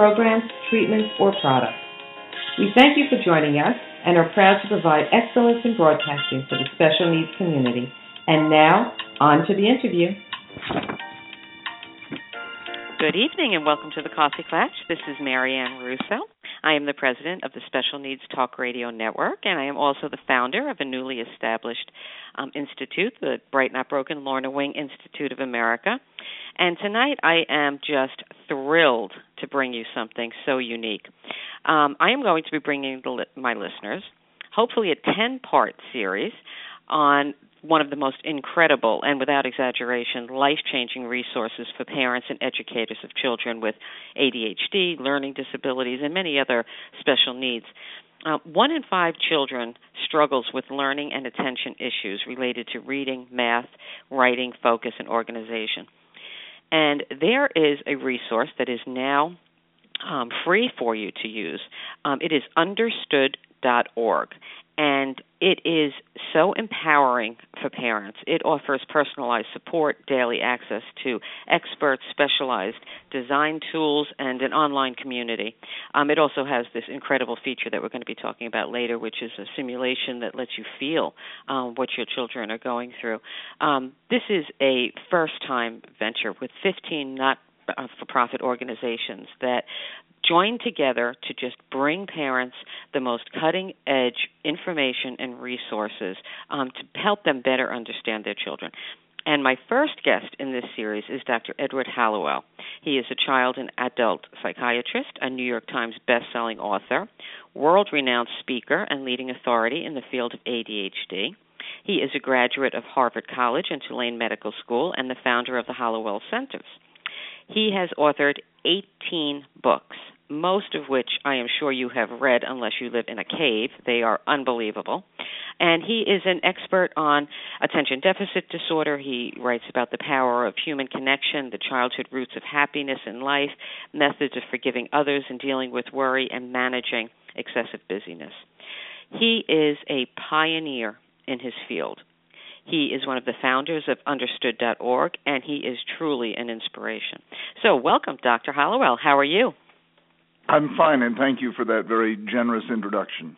programs, treatments, or products. We thank you for joining us and are proud to provide excellence in broadcasting for the special needs community. And now, on to the interview. Good evening and welcome to the Coffee Klatch. This is Marianne Russo. I am the president of the Special Needs Talk Radio Network, and I am also the founder of a newly established um, institute, the Bright Not Broken Lorna Wing Institute of America. And tonight I am just thrilled to bring you something so unique. Um, I am going to be bringing the, my listeners, hopefully, a 10 part series on one of the most incredible and without exaggeration life changing resources for parents and educators of children with ADHD, learning disabilities, and many other special needs. Uh, one in five children struggles with learning and attention issues related to reading, math, writing, focus, and organization. And there is a resource that is now um, free for you to use. Um, it is understood.org and it is so empowering for parents. It offers personalized support, daily access to experts, specialized design tools, and an online community. Um, it also has this incredible feature that we're going to be talking about later, which is a simulation that lets you feel um, what your children are going through. Um, this is a first time venture with 15 not for profit organizations that join together to just bring parents the most cutting edge information and resources um, to help them better understand their children. And my first guest in this series is Dr. Edward Hallowell. He is a child and adult psychiatrist, a New York Times best-selling author, world-renowned speaker and leading authority in the field of ADHD. He is a graduate of Harvard College and Tulane Medical School and the founder of the Hallowell Centers. He has authored 18 books, most of which I am sure you have read unless you live in a cave. They are unbelievable. And he is an expert on attention deficit disorder. He writes about the power of human connection, the childhood roots of happiness in life, methods of forgiving others and dealing with worry, and managing excessive busyness. He is a pioneer in his field. He is one of the founders of Understood.org, and he is truly an inspiration. So, welcome, Dr. Hallowell. How are you? I'm fine, and thank you for that very generous introduction.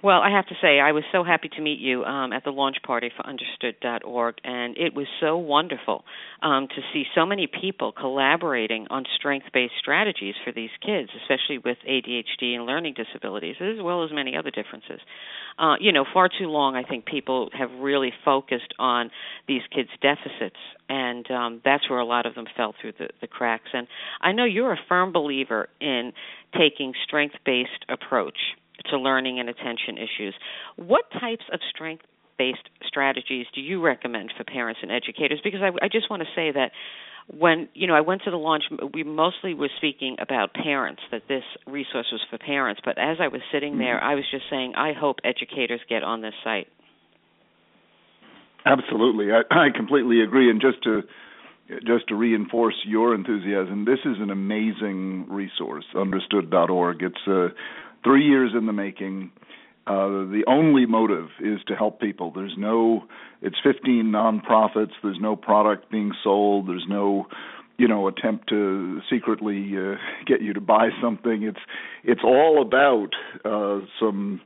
Well, I have to say, I was so happy to meet you um, at the launch party for Understood.org, and it was so wonderful um, to see so many people collaborating on strength based strategies for these kids, especially with ADHD and learning disabilities, as well as many other differences. Uh, you know, far too long, I think people have really focused on these kids' deficits, and um, that's where a lot of them fell through the, the cracks. And I know you're a firm believer in taking strength based approach to learning and attention issues. What types of strength based strategies do you recommend for parents and educators? Because I, I just want to say that when you know I went to the launch, we mostly were speaking about parents that this resource was for parents. But as I was sitting there, mm-hmm. I was just saying, I hope educators get on this site. Absolutely, I, I completely agree. And just to just to reinforce your enthusiasm, this is an amazing resource. Understood.org. It's a three years in the making. Uh, the only motive is to help people. There's no, it's 15 nonprofits. There's no product being sold. There's no, you know, attempt to secretly uh, get you to buy something. It's, it's all about uh, some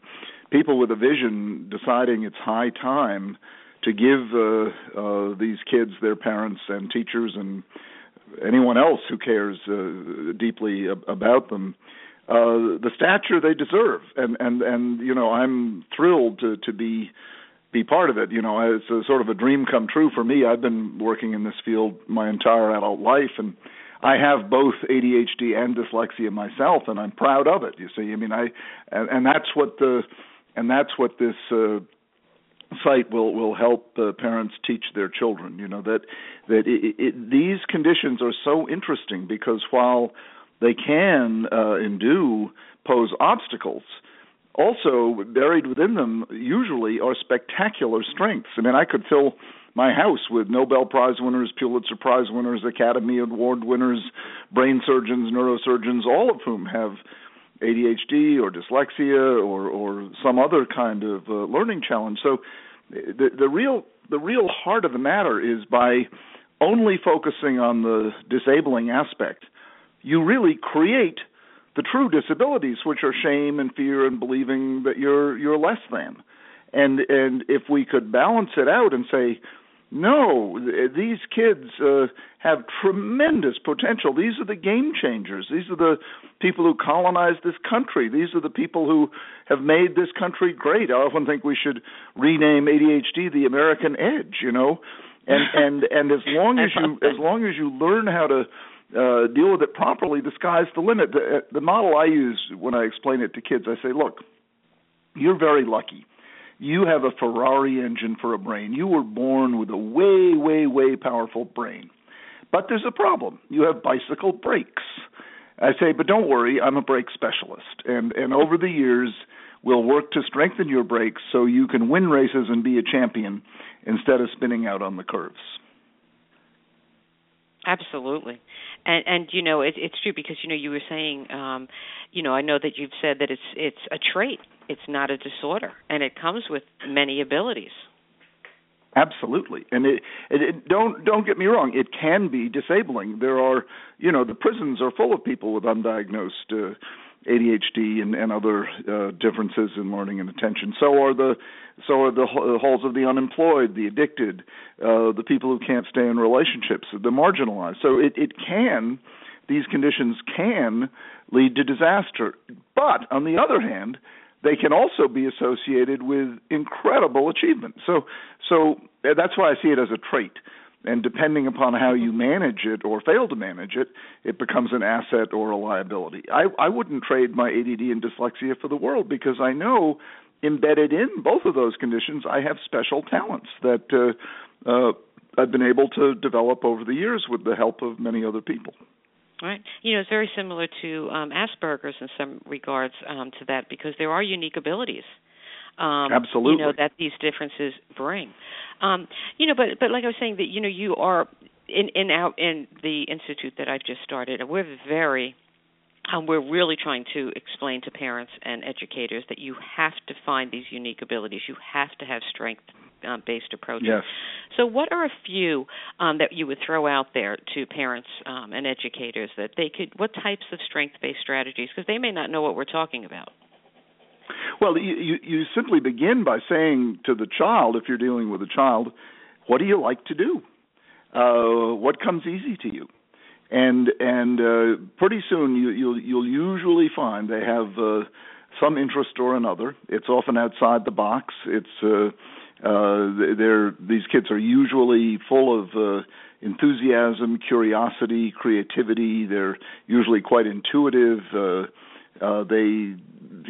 people with a vision deciding it's high time to give uh, uh, these kids, their parents, and teachers, and anyone else who cares uh, deeply about them uh, the stature they deserve. And and and you know, I'm thrilled to to be be part of it. You know, it's a sort of a dream come true for me. I've been working in this field my entire adult life, and I have both ADHD and dyslexia myself, and I'm proud of it. You see, I mean, I and, and that's what the and that's what this uh, site will will help uh, parents teach their children. You know that that it, it, these conditions are so interesting because while they can uh, and do pose obstacles, also buried within them usually are spectacular strengths. I mean, I could fill my house with Nobel Prize winners, Pulitzer Prize winners, Academy Award winners, brain surgeons, neurosurgeons, all of whom have ADHD or dyslexia or or some other kind of uh, learning challenge. So the the real the real heart of the matter is by only focusing on the disabling aspect, you really create the true disabilities, which are shame and fear and believing that you're you're less than. And and if we could balance it out and say, no, these kids uh, have tremendous potential. These are the game changers. These are the people who colonized this country. These are the people who have made this country great. I often think we should rename ADHD the American Edge. You know, and and and as long as you as long as you learn how to uh, deal with it properly, the sky's the limit. The, the model I use when I explain it to kids, I say, look, you're very lucky you have a Ferrari engine for a brain. You were born with a way, way, way powerful brain. But there's a problem. You have bicycle brakes. I say, but don't worry, I'm a brake specialist. And and over the years we'll work to strengthen your brakes so you can win races and be a champion instead of spinning out on the curves. Absolutely, and and you know it, it's true because you know you were saying, um, you know I know that you've said that it's it's a trait it's not a disorder, and it comes with many abilities. Absolutely, and it, it, it, don't don't get me wrong. It can be disabling. There are, you know, the prisons are full of people with undiagnosed uh, ADHD and, and other uh, differences in learning and attention. So are the so are the halls of the unemployed, the addicted, uh, the people who can't stay in relationships, the marginalized. So it it can these conditions can lead to disaster. But on the other hand, they can also be associated with incredible achievement. So, so that's why I see it as a trait. And depending upon how you manage it or fail to manage it, it becomes an asset or a liability. I, I wouldn't trade my ADD and dyslexia for the world because I know embedded in both of those conditions, I have special talents that uh, uh, I've been able to develop over the years with the help of many other people. Right. You know, it's very similar to um, Asperger's in some regards um, to that because there are unique abilities. Um, Absolutely. You know that these differences bring. Um, you know, but but like I was saying that you know you are in in out in the institute that I've just started. And we're very um, we're really trying to explain to parents and educators that you have to find these unique abilities. You have to have strength um, based approaches. Yes. So, what are a few um, that you would throw out there to parents um, and educators that they could? What types of strength based strategies? Because they may not know what we're talking about. Well, you, you simply begin by saying to the child, if you're dealing with a child, what do you like to do? Uh, what comes easy to you? and and uh, pretty soon you, you'll you'll usually find they have uh, some interest or another. It's often outside the box. It's uh, uh, they're these kids are usually full of uh, enthusiasm, curiosity, creativity. They're usually quite intuitive. Uh, uh, they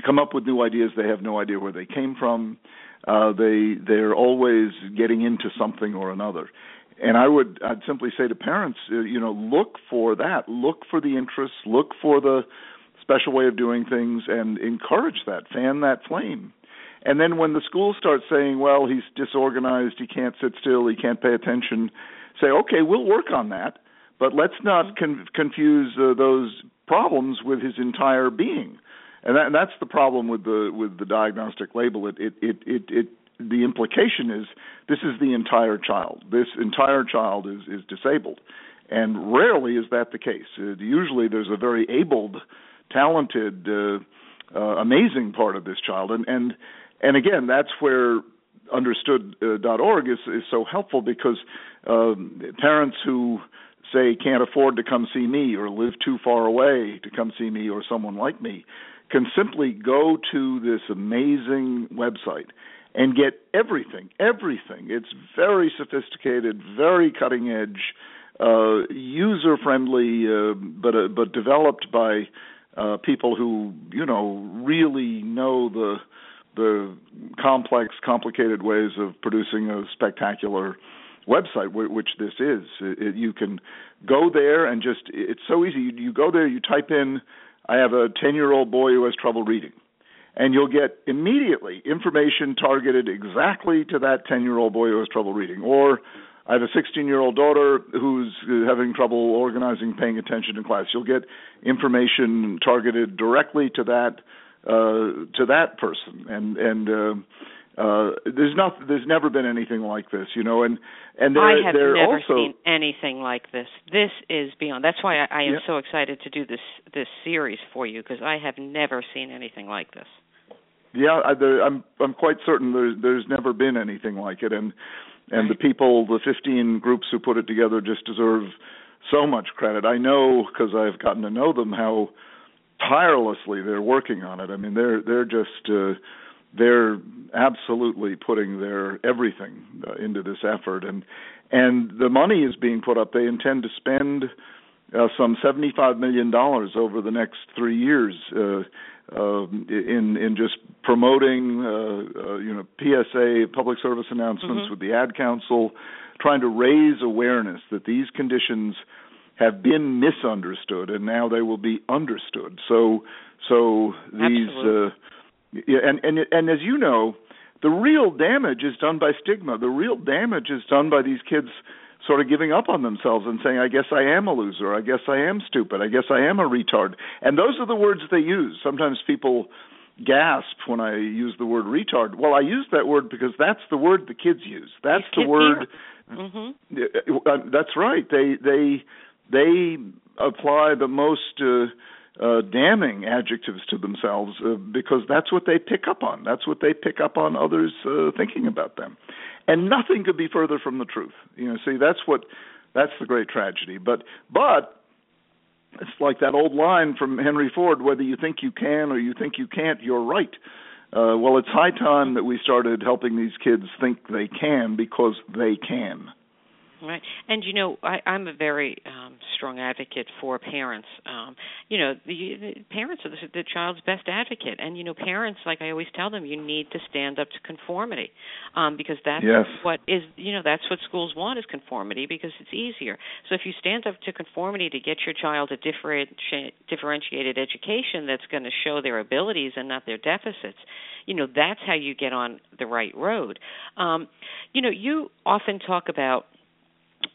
come up with new ideas. They have no idea where they came from. Uh, they they're always getting into something or another and I would I'd simply say to parents, uh, you know, look for that, look for the interests, look for the special way of doing things, and encourage that, fan that flame. And then when the school starts saying, well, he's disorganized, he can't sit still, he can't pay attention, say, okay, we'll work on that, but let's not con- confuse uh, those problems with his entire being. And, that, and that's the problem with the with the diagnostic label. It it it it, it the implication is this is the entire child. This entire child is is disabled, and rarely is that the case. Uh, usually, there's a very abled, talented, uh, uh, amazing part of this child, and and and again, that's where understood.org is is so helpful because um, parents who say can't afford to come see me or live too far away to come see me or someone like me can simply go to this amazing website and get everything, everything. It's very sophisticated, very cutting edge, uh, user friendly, uh, but uh, but developed by uh, people who you know really know the the complex, complicated ways of producing a spectacular website, which this is. It, you can go there and just, it's so easy. You, you go there, you type in, I have a 10 year old boy who has trouble reading. And you'll get immediately information targeted exactly to that 10 year old boy who has trouble reading. Or I have a 16 year old daughter who's having trouble organizing, paying attention in class. You'll get information targeted directly to that uh, to that person, and and uh, uh, there's not there's never been anything like this, you know, and and I have never also, seen anything like this. This is beyond. That's why I, I am yeah. so excited to do this this series for you because I have never seen anything like this. Yeah, I, there, I'm I'm quite certain there's there's never been anything like it, and and right. the people, the 15 groups who put it together, just deserve so much credit. I know because I've gotten to know them how tirelessly they're working on it. I mean, they're they're just uh, they're absolutely putting their everything uh, into this effort, and and the money is being put up. They intend to spend uh, some seventy-five million dollars over the next three years uh, uh, in in just promoting, uh, uh, you know, PSA public service announcements mm-hmm. with the Ad Council, trying to raise awareness that these conditions have been misunderstood and now they will be understood. So so these uh, yeah, and and and as you know, the real damage is done by stigma. The real damage is done by these kids sort of giving up on themselves and saying, I guess I am a loser. I guess I am stupid. I guess I am a retard. And those are the words they use. Sometimes people gasp when I use the word retard. Well, I use that word because that's the word the kids use. That's the word. Mm-hmm. Uh, that's right. They they they apply the most uh, uh, damning adjectives to themselves uh, because that's what they pick up on. That's what they pick up on others uh, thinking about them, and nothing could be further from the truth. You know, see, that's what that's the great tragedy. But but it's like that old line from Henry Ford: whether you think you can or you think you can't, you're right. Uh, well, it's high time that we started helping these kids think they can because they can. Right, and you know, I, I'm a very um, strong advocate for parents. Um, you know, the, the parents are the, the child's best advocate, and you know, parents, like I always tell them, you need to stand up to conformity, um, because that's yes. what is, you know, that's what schools want is conformity because it's easier. So if you stand up to conformity to get your child a differenti- differentiated education that's going to show their abilities and not their deficits, you know, that's how you get on the right road. Um, you know, you often talk about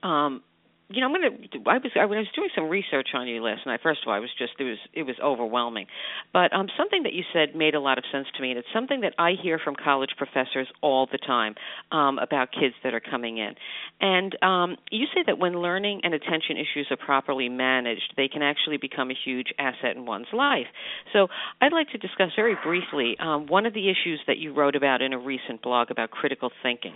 um, you know, I'm gonna. I was I was doing some research on you last night. First of all, I was just it was it was overwhelming, but um, something that you said made a lot of sense to me, and it's something that I hear from college professors all the time um, about kids that are coming in. And um, you say that when learning and attention issues are properly managed, they can actually become a huge asset in one's life. So I'd like to discuss very briefly um, one of the issues that you wrote about in a recent blog about critical thinking.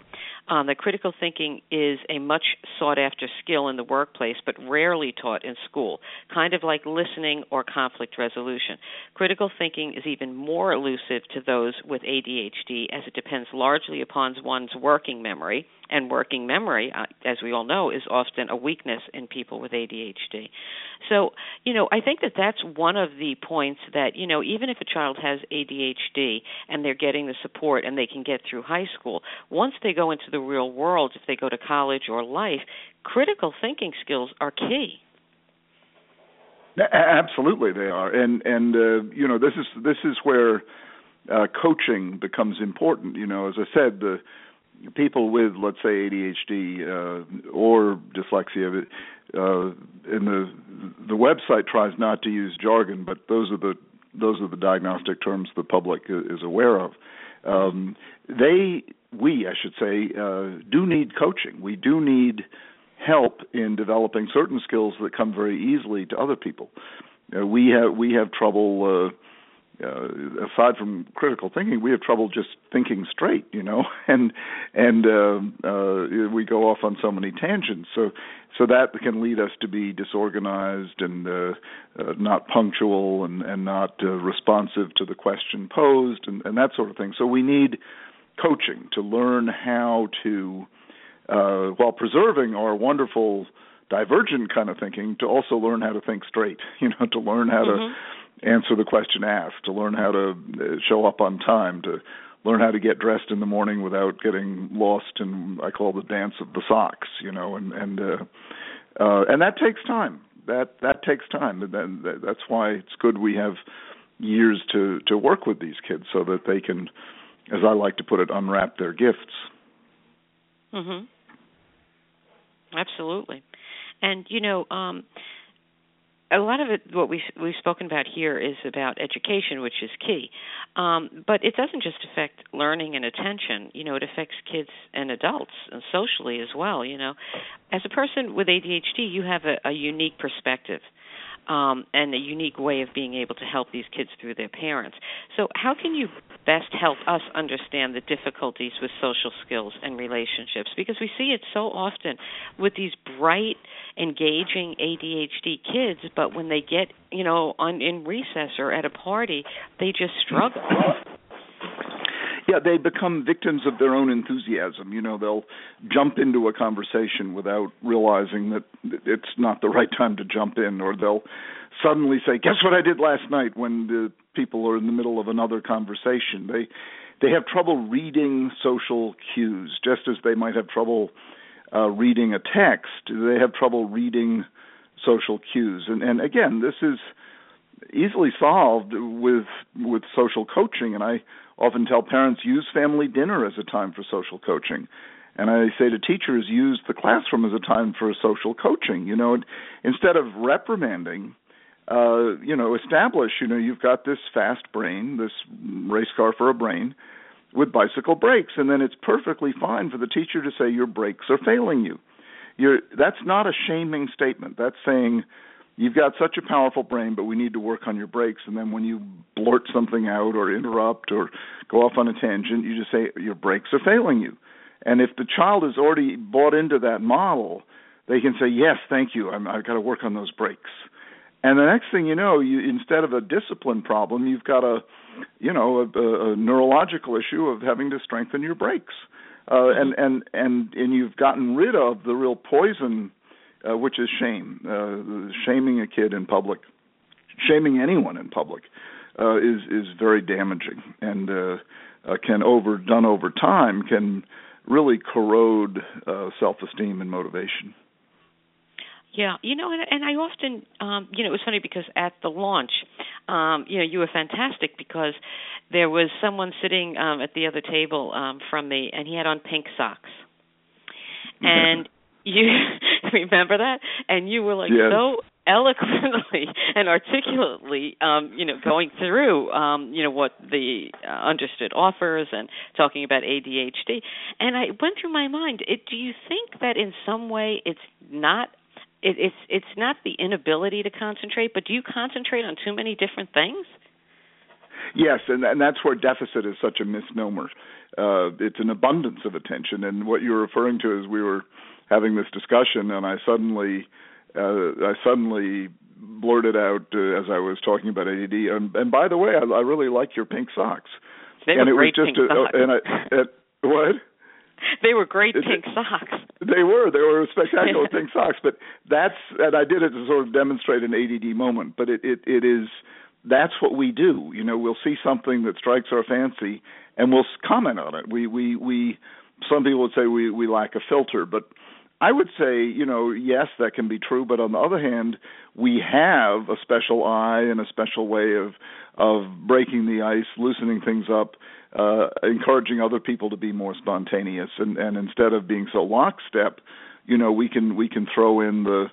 Um, that critical thinking is a much sought after skill in the workplace but rarely taught in school, kind of like listening or conflict resolution. Critical thinking is even more elusive to those with ADHD as it depends largely upon one's working memory, and working memory, uh, as we all know, is often a weakness in people with ADHD. So, you know, I think that that's one of the points that, you know, even if a child has ADHD and they're getting the support and they can get through high school, once they go into the real world, if they go to college or life, critical thinking skills are key. Absolutely, they are, and and uh, you know this is this is where uh, coaching becomes important. You know, as I said, the people with let's say ADHD uh, or dyslexia, uh, and the the website tries not to use jargon, but those are the those are the diagnostic terms the public is aware of. Um, they, we, I should say, uh, do need coaching. We do need help in developing certain skills that come very easily to other people. Uh, we have we have trouble uh, aside from critical thinking, we have trouble just thinking straight, you know, and and uh, uh, we go off on so many tangents. So so that can lead us to be disorganized and uh, uh, not punctual and and not uh, responsive to the question posed and, and that sort of thing. So we need coaching to learn how to, uh, while preserving our wonderful divergent kind of thinking, to also learn how to think straight. You know, to learn how mm-hmm. to answer the question asked, to learn how to uh, show up on time, to learn how to get dressed in the morning without getting lost in I call the dance of the socks, you know, and and uh, uh, and that takes time. That that takes time, and then that's why it's good we have years to to work with these kids so that they can, as I like to put it, unwrap their gifts. Mhm. Absolutely, and you know. um a lot of it, what we we've spoken about here, is about education, which is key. Um, but it doesn't just affect learning and attention. You know, it affects kids and adults and socially as well. You know, as a person with ADHD, you have a, a unique perspective um, and a unique way of being able to help these kids through their parents. So, how can you best help us understand the difficulties with social skills and relationships? Because we see it so often with these bright, engaging ADHD kids, but when they get, you know, on in recess or at a party, they just struggle yeah, they become victims of their own enthusiasm. You know, they'll jump into a conversation without realizing that it's not the right time to jump in, or they'll suddenly say, "Guess what I did last night?" When the people are in the middle of another conversation, they they have trouble reading social cues, just as they might have trouble uh, reading a text. They have trouble reading social cues, and and again, this is easily solved with with social coaching and I often tell parents use family dinner as a time for social coaching. And I say to teachers, use the classroom as a time for social coaching. You know, instead of reprimanding, uh, you know, establish, you know, you've got this fast brain, this race car for a brain with bicycle brakes, and then it's perfectly fine for the teacher to say your brakes are failing you. You're, that's not a shaming statement. That's saying, you've got such a powerful brain, but we need to work on your brakes. And then when you blurt something out or interrupt or go off on a tangent, you just say your brakes are failing you. And if the child has already bought into that model, they can say, "Yes, thank you. I'm, I've got to work on those brakes." And the next thing you know, you instead of a discipline problem, you've got a, you know, a, a, a neurological issue of having to strengthen your brakes. Uh, and and and and you've gotten rid of the real poison uh, which is shame. Uh, shaming a kid in public, shaming anyone in public, uh, is is very damaging and uh, uh, can over done over time can really corrode uh, self-esteem and motivation. Yeah, you know, and, and I often, um, you know, it was funny because at the launch, um, you know, you were fantastic because there was someone sitting um, at the other table um, from me, and he had on pink socks, and you remember that and you were like yes. so eloquently and articulately um you know going through um you know what the uh, understood offers and talking about ADHD and I went through my mind it, do you think that in some way it's not it, it's it's not the inability to concentrate but do you concentrate on too many different things Yes, and and that's where deficit is such a misnomer. Uh, it's an abundance of attention, and what you're referring to is we were having this discussion, and I suddenly uh, I suddenly blurted out uh, as I was talking about ADD. And, and by the way, I, I really like your pink socks. They and were it great was just pink a, socks. and I and, what? They were great It- pink socks. They were. They were spectacular pink socks. But that's and I did it to sort of demonstrate an ADD moment. But it it it is that's what we do. You know, we'll see something that strikes our fancy and we'll comment on it. We we we some people would say we we lack a filter, but I would say, you know, yes, that can be true, but on the other hand, we have a special eye and a special way of of breaking the ice, loosening things up, uh, encouraging other people to be more spontaneous, and, and instead of being so lockstep, you know, we can we can throw in the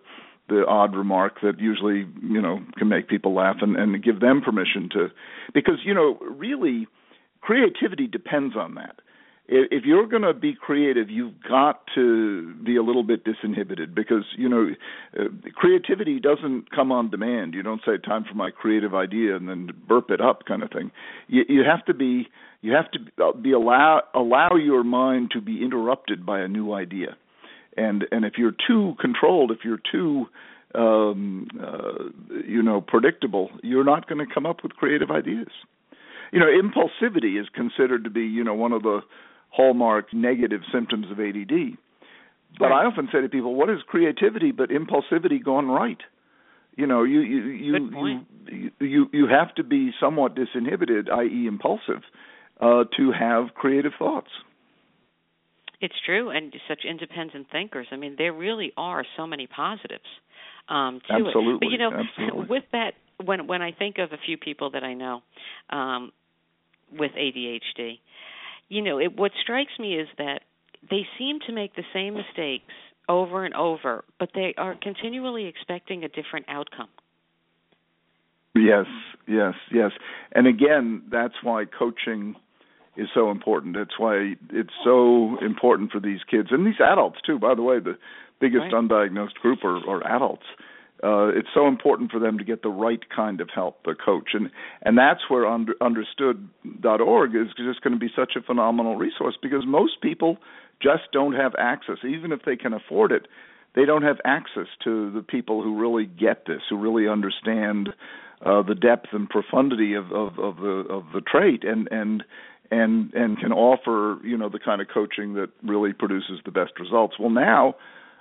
the odd remark that usually you know can make people laugh and, and give them permission to, because you know really creativity depends on that if you're going to be creative, you've got to be a little bit disinhibited because you know uh, creativity doesn't come on demand. You don't say time for my creative idea and then burp it up kind of thing. You, you have to be you have to be allow allow your mind to be interrupted by a new idea, and and if you're too controlled, if you're too um, uh, you know predictable, you're not going to come up with creative ideas you know impulsivity is considered to be you know one of the hallmark negative symptoms of ADD. But right. I often say to people, what is creativity but impulsivity gone right? You know, you you you you, you you have to be somewhat disinhibited, i.e., impulsive, uh, to have creative thoughts. It's true, and such independent thinkers. I mean, there really are so many positives um, to absolutely, it. But you know, absolutely. with that, when when I think of a few people that I know um, with ADHD, you know, it, what strikes me is that they seem to make the same mistakes over and over, but they are continually expecting a different outcome. Yes, yes, yes. And again, that's why coaching is so important. That's why it's so important for these kids and these adults too. By the way, the biggest right. undiagnosed group are, are adults uh, it's so important for them to get the right kind of help, the coach, and and that's where under, understood.org is just going to be such a phenomenal resource because most people just don't have access, even if they can afford it. They don't have access to the people who really get this, who really understand uh, the depth and profundity of, of, of the of the trait, and and and and can offer you know the kind of coaching that really produces the best results. Well, now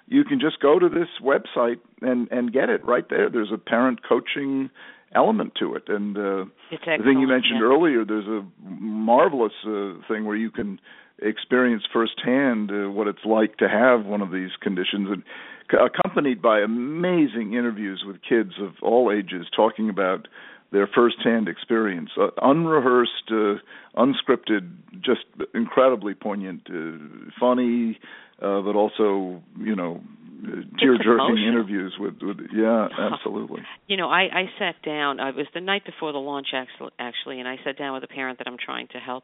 you can just go to this website and and get it right there. There's a parent coaching element to it, and uh, the thing you mentioned yeah. earlier, there's a marvelous uh, thing where you can experience firsthand uh, what it's like to have one of these conditions, and c- accompanied by amazing interviews with kids of all ages talking about their firsthand experience, uh, unrehearsed, uh, unscripted, just incredibly poignant, uh, funny, uh, but also you know tear-jerking interviews with, with yeah absolutely. you know i i sat down it was the night before the launch actually and i sat down with a parent that i'm trying to help.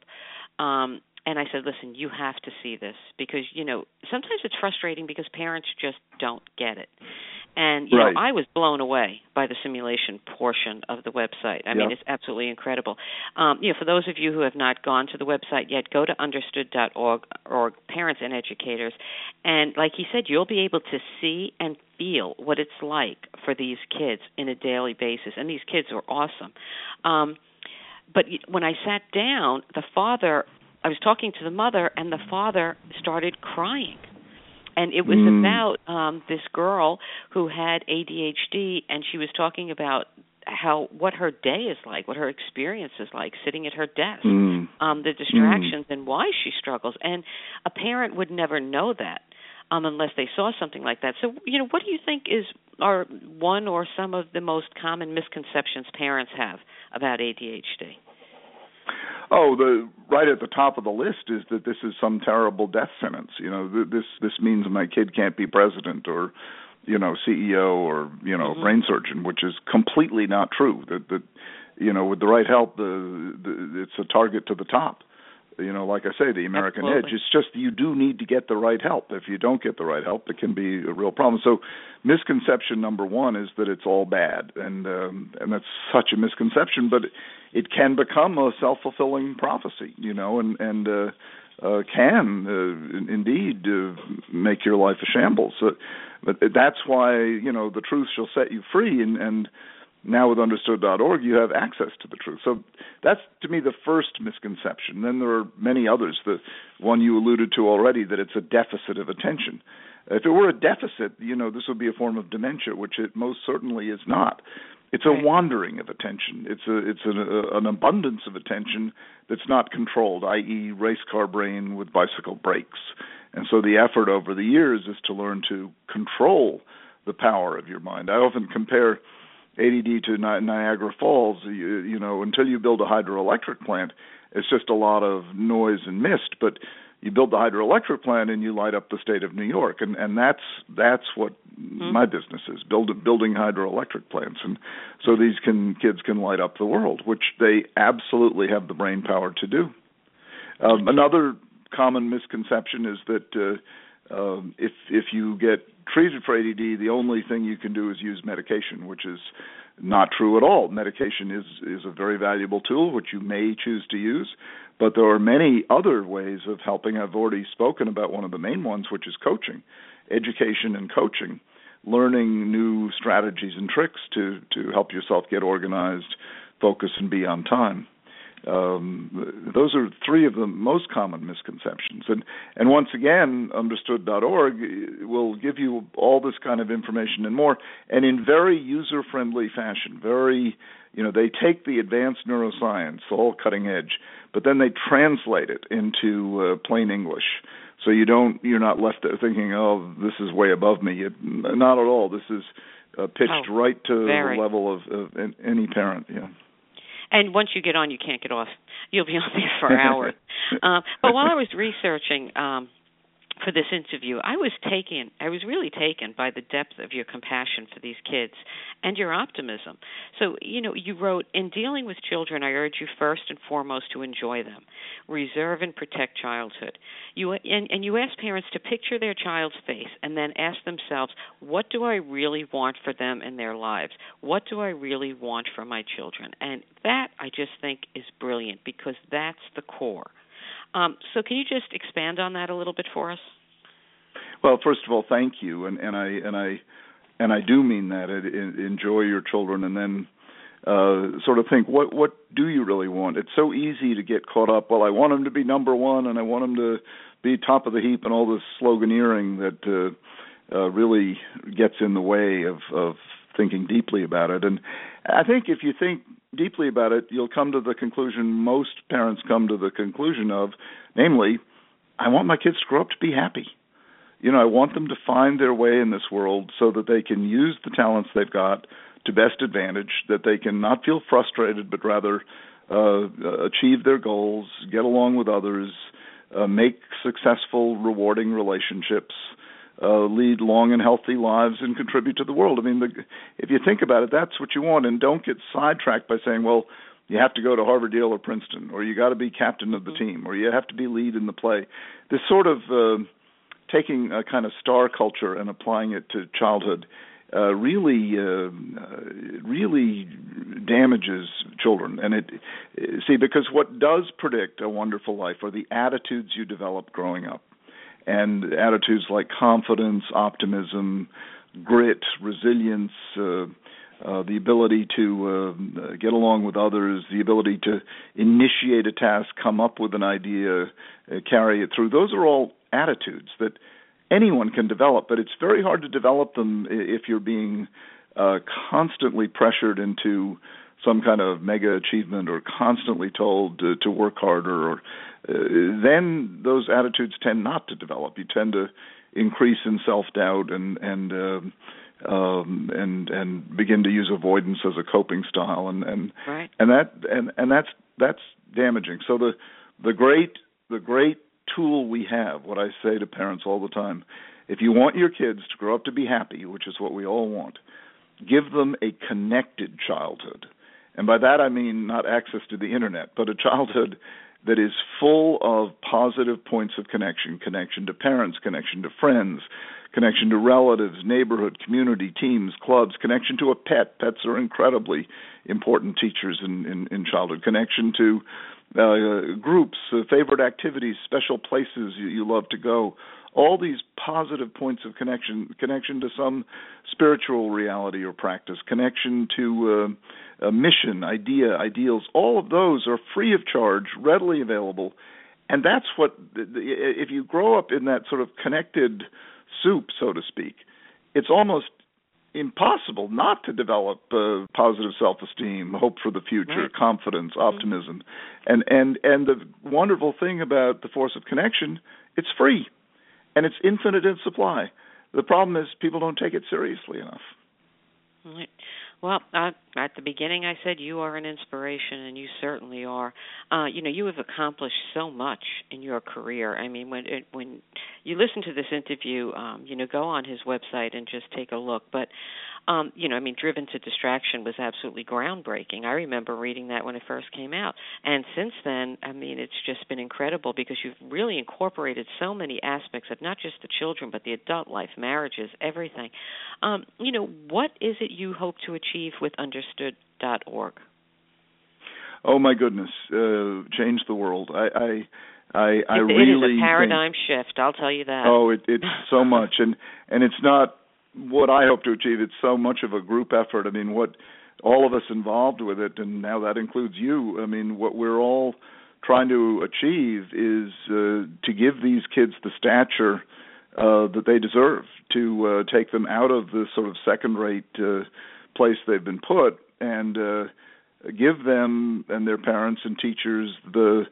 Um and i said listen you have to see this because you know sometimes it's frustrating because parents just don't get it and you right. know, I was blown away by the simulation portion of the website. I mean, it's absolutely incredible. Um, you know, for those of you who have not gone to the website yet, go to understood.org or parents and educators, and like he said, you'll be able to see and feel what it's like for these kids in a daily basis. And these kids are awesome. Um, but when I sat down, the father, I was talking to the mother, and the father started crying and it was mm. about um this girl who had ADHD and she was talking about how what her day is like, what her experience is like sitting at her desk, mm. um the distractions mm. and why she struggles. And a parent would never know that um unless they saw something like that. So, you know, what do you think is are one or some of the most common misconceptions parents have about ADHD? Oh, the right at the top of the list is that this is some terrible death sentence. You know, this this means my kid can't be president or, you know, CEO or you know, mm-hmm. brain surgeon, which is completely not true. That that you know, with the right help, the, the it's a target to the top. You know, like I say, the American Absolutely. edge. It's just you do need to get the right help. If you don't get the right help, it can be a real problem. So, misconception number one is that it's all bad, and um, and that's such a misconception. But it can become a self fulfilling prophecy, you know, and and uh, uh, can uh, indeed uh, make your life a shambles. Uh, but that's why you know the truth shall set you free, and and now with understood.org you have access to the truth. So that's to me the first misconception. Then there are many others. The one you alluded to already that it's a deficit of attention. If it were a deficit, you know, this would be a form of dementia, which it most certainly is not. It's a right. wandering of attention. It's a it's an, a, an abundance of attention that's not controlled, i.e., race car brain with bicycle brakes. And so the effort over the years is to learn to control the power of your mind. I often compare ADD to Ni- Niagara Falls. You, you know, until you build a hydroelectric plant, it's just a lot of noise and mist. But you build the hydroelectric plant and you light up the state of New York, and and that's that's what mm-hmm. my business is build building hydroelectric plants, and so these can kids can light up the world, which they absolutely have the brain power to do. Um, another common misconception is that uh, um, if if you get treated for ADD, the only thing you can do is use medication, which is not true at all. Medication is is a very valuable tool which you may choose to use, but there are many other ways of helping. I've already spoken about one of the main ones, which is coaching, education and coaching, learning new strategies and tricks to to help yourself get organized, focus and be on time. Um, those are three of the most common misconceptions. And and once again, understood.org will give you all this kind of information and more, and in very user-friendly fashion. Very, you know, they take the advanced neuroscience, all cutting edge, but then they translate it into uh, plain English. So you don't, you're not left there thinking, oh, this is way above me. It, not at all. This is uh, pitched oh, right to very. the level of, of any parent. Yeah and once you get on, you can't get off. You'll be on there for hours. uh, but while I was researching um, for this interview, I was taken, I was really taken by the depth of your compassion for these kids and your optimism. So, you know, you wrote, In dealing with children, I urge you first and foremost to enjoy them, reserve and protect childhood. You and, and you ask parents to picture their child's face and then ask themselves, What do I really want for them in their lives? What do I really want for my children? And that I just think is brilliant because that's the core um, so can you just expand on that a little bit for us? Well, first of all, thank you, and, and I and I and I do mean that. enjoy your children, and then uh, sort of think what what do you really want? It's so easy to get caught up. Well, I want them to be number one, and I want them to be top of the heap, and all this sloganeering that uh, uh, really gets in the way of of thinking deeply about it. And I think if you think deeply about it, you'll come to the conclusion most parents come to the conclusion of, namely, I want my kids to grow up to be happy. You know, I want them to find their way in this world so that they can use the talents they've got to best advantage, that they can not feel frustrated, but rather uh, achieve their goals, get along with others, uh, make successful, rewarding relationships, uh, lead long and healthy lives and contribute to the world. I mean, the, if you think about it, that's what you want, and don't get sidetracked by saying, well, you have to go to Harvard, Yale, or Princeton, or you got to be captain of the mm-hmm. team, or you have to be lead in the play. This sort of uh, taking a kind of star culture and applying it to childhood uh, really, uh, really damages children. And it, see, because what does predict a wonderful life are the attitudes you develop growing up and attitudes like confidence, optimism, grit, resilience, uh, uh, the ability to uh, get along with others, the ability to initiate a task, come up with an idea, uh, carry it through. Those are all attitudes that anyone can develop, but it's very hard to develop them if you're being uh, constantly pressured into some kind of mega achievement or constantly told to, to work harder or uh, then those attitudes tend not to develop. You tend to increase in self doubt and and uh, um and and begin to use avoidance as a coping style and and right. and that and and that's that's damaging. So the the great the great tool we have what i say to parents all the time if you want your kids to grow up to be happy which is what we all want give them a connected childhood and by that I mean not access to the internet, but a childhood that is full of positive points of connection connection to parents, connection to friends, connection to relatives, neighborhood, community, teams, clubs, connection to a pet. Pets are incredibly important teachers in, in, in childhood. Connection to uh, groups, uh, favorite activities, special places you, you love to go all these positive points of connection connection to some spiritual reality or practice connection to uh, a mission idea ideals all of those are free of charge readily available and that's what if you grow up in that sort of connected soup so to speak it's almost impossible not to develop uh, positive self-esteem, hope for the future, right. confidence, mm-hmm. optimism, mm-hmm. and and and the wonderful thing about the force of connection, it's free and it's infinite in supply. The problem is people don't take it seriously enough. Right. Well, uh, at the beginning, I said you are an inspiration, and you certainly are. Uh, you know, you have accomplished so much in your career. I mean, when it, when you listen to this interview, um, you know, go on his website and just take a look. But um, you know, I mean, Driven to Distraction was absolutely groundbreaking. I remember reading that when it first came out, and since then, I mean, it's just been incredible because you've really incorporated so many aspects of not just the children but the adult life, marriages, everything. Um, you know, what is it you hope to achieve with Understood.org? Oh my goodness, uh, change the world. I, I I, I it, really is a paradigm think, shift. I'll tell you that. Oh, it, it's so much, and and it's not what I hope to achieve. It's so much of a group effort. I mean, what all of us involved with it, and now that includes you. I mean, what we're all trying to achieve is uh, to give these kids the stature uh, that they deserve, to uh, take them out of the sort of second-rate uh, place they've been put, and uh, give them and their parents and teachers the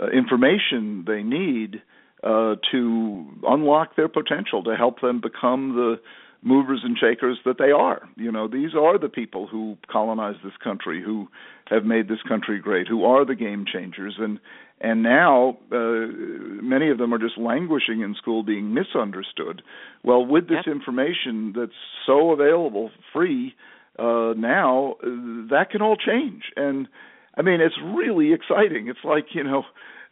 uh, information they need uh, to unlock their potential, to help them become the movers and shakers that they are. You know, these are the people who colonized this country, who have made this country great, who are the game changers, and and now uh, many of them are just languishing in school, being misunderstood. Well, with this yep. information that's so available, free uh, now, that can all change, and I mean, it's really exciting. It's like you know,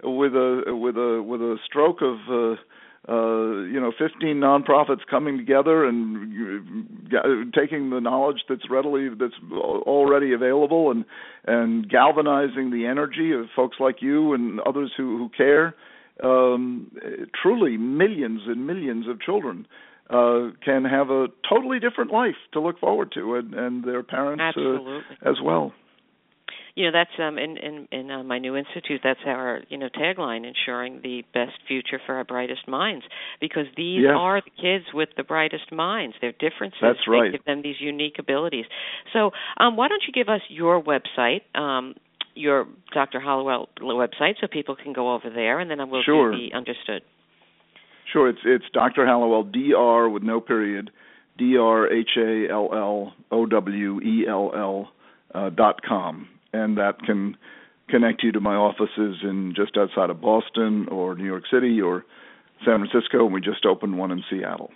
with a with a with a stroke of uh, uh, you know 15 nonprofits coming together and uh, taking the knowledge that's readily that's already available and and galvanizing the energy of folks like you and others who who care. Um, truly millions and millions of children uh, can have a totally different life to look forward to and, and their parents uh, as well you know that's um in in in uh, my new institute that's our you know tagline ensuring the best future for our brightest minds because these yes. are the kids with the brightest minds their differences that's right. give them these unique abilities so um why don't you give us your website um your Dr. Hallowell website so people can go over there and then I will sure. be understood Sure, it's it's Dr. Hallowell, D-R with no period, D-R-H-A-L-L-O-W-E-L-L uh, dot com and that can connect you to my offices in just outside of Boston or New York City or San Francisco, and we just opened one in Seattle.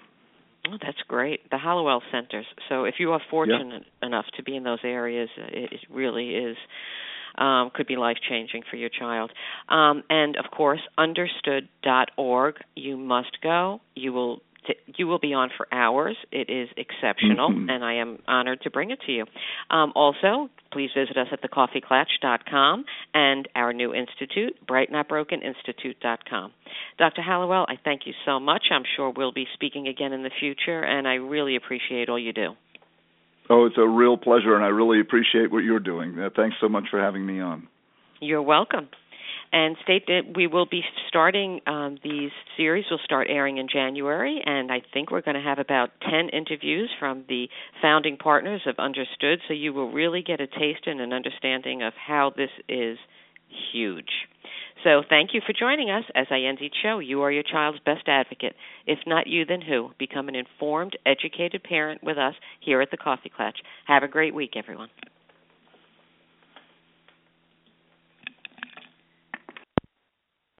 Oh, that's great. The Hallowell Centers. So if you are fortunate enough to be in those areas, it, it really is um, could be life changing for your child. Um, and of course, understood.org. You must go. You will you will be on for hours. It is exceptional, mm-hmm. and I am honored to bring it to you. Um, also, please visit us at thecoffeeklatch.com and our new institute, brightnotbrokeninstitute.com. Dr. Hallowell, I thank you so much. I'm sure we'll be speaking again in the future, and I really appreciate all you do. Oh, it's a real pleasure, and I really appreciate what you're doing. Uh, thanks so much for having me on. You're welcome and state that we will be starting um, these series will start airing in January, and I think we're going to have about 10 interviews from the founding partners of Understood, so you will really get a taste and an understanding of how this is huge. So thank you for joining us. As I end each show, you are your child's best advocate. If not you, then who? Become an informed, educated parent with us here at the Coffee Klatch. Have a great week, everyone.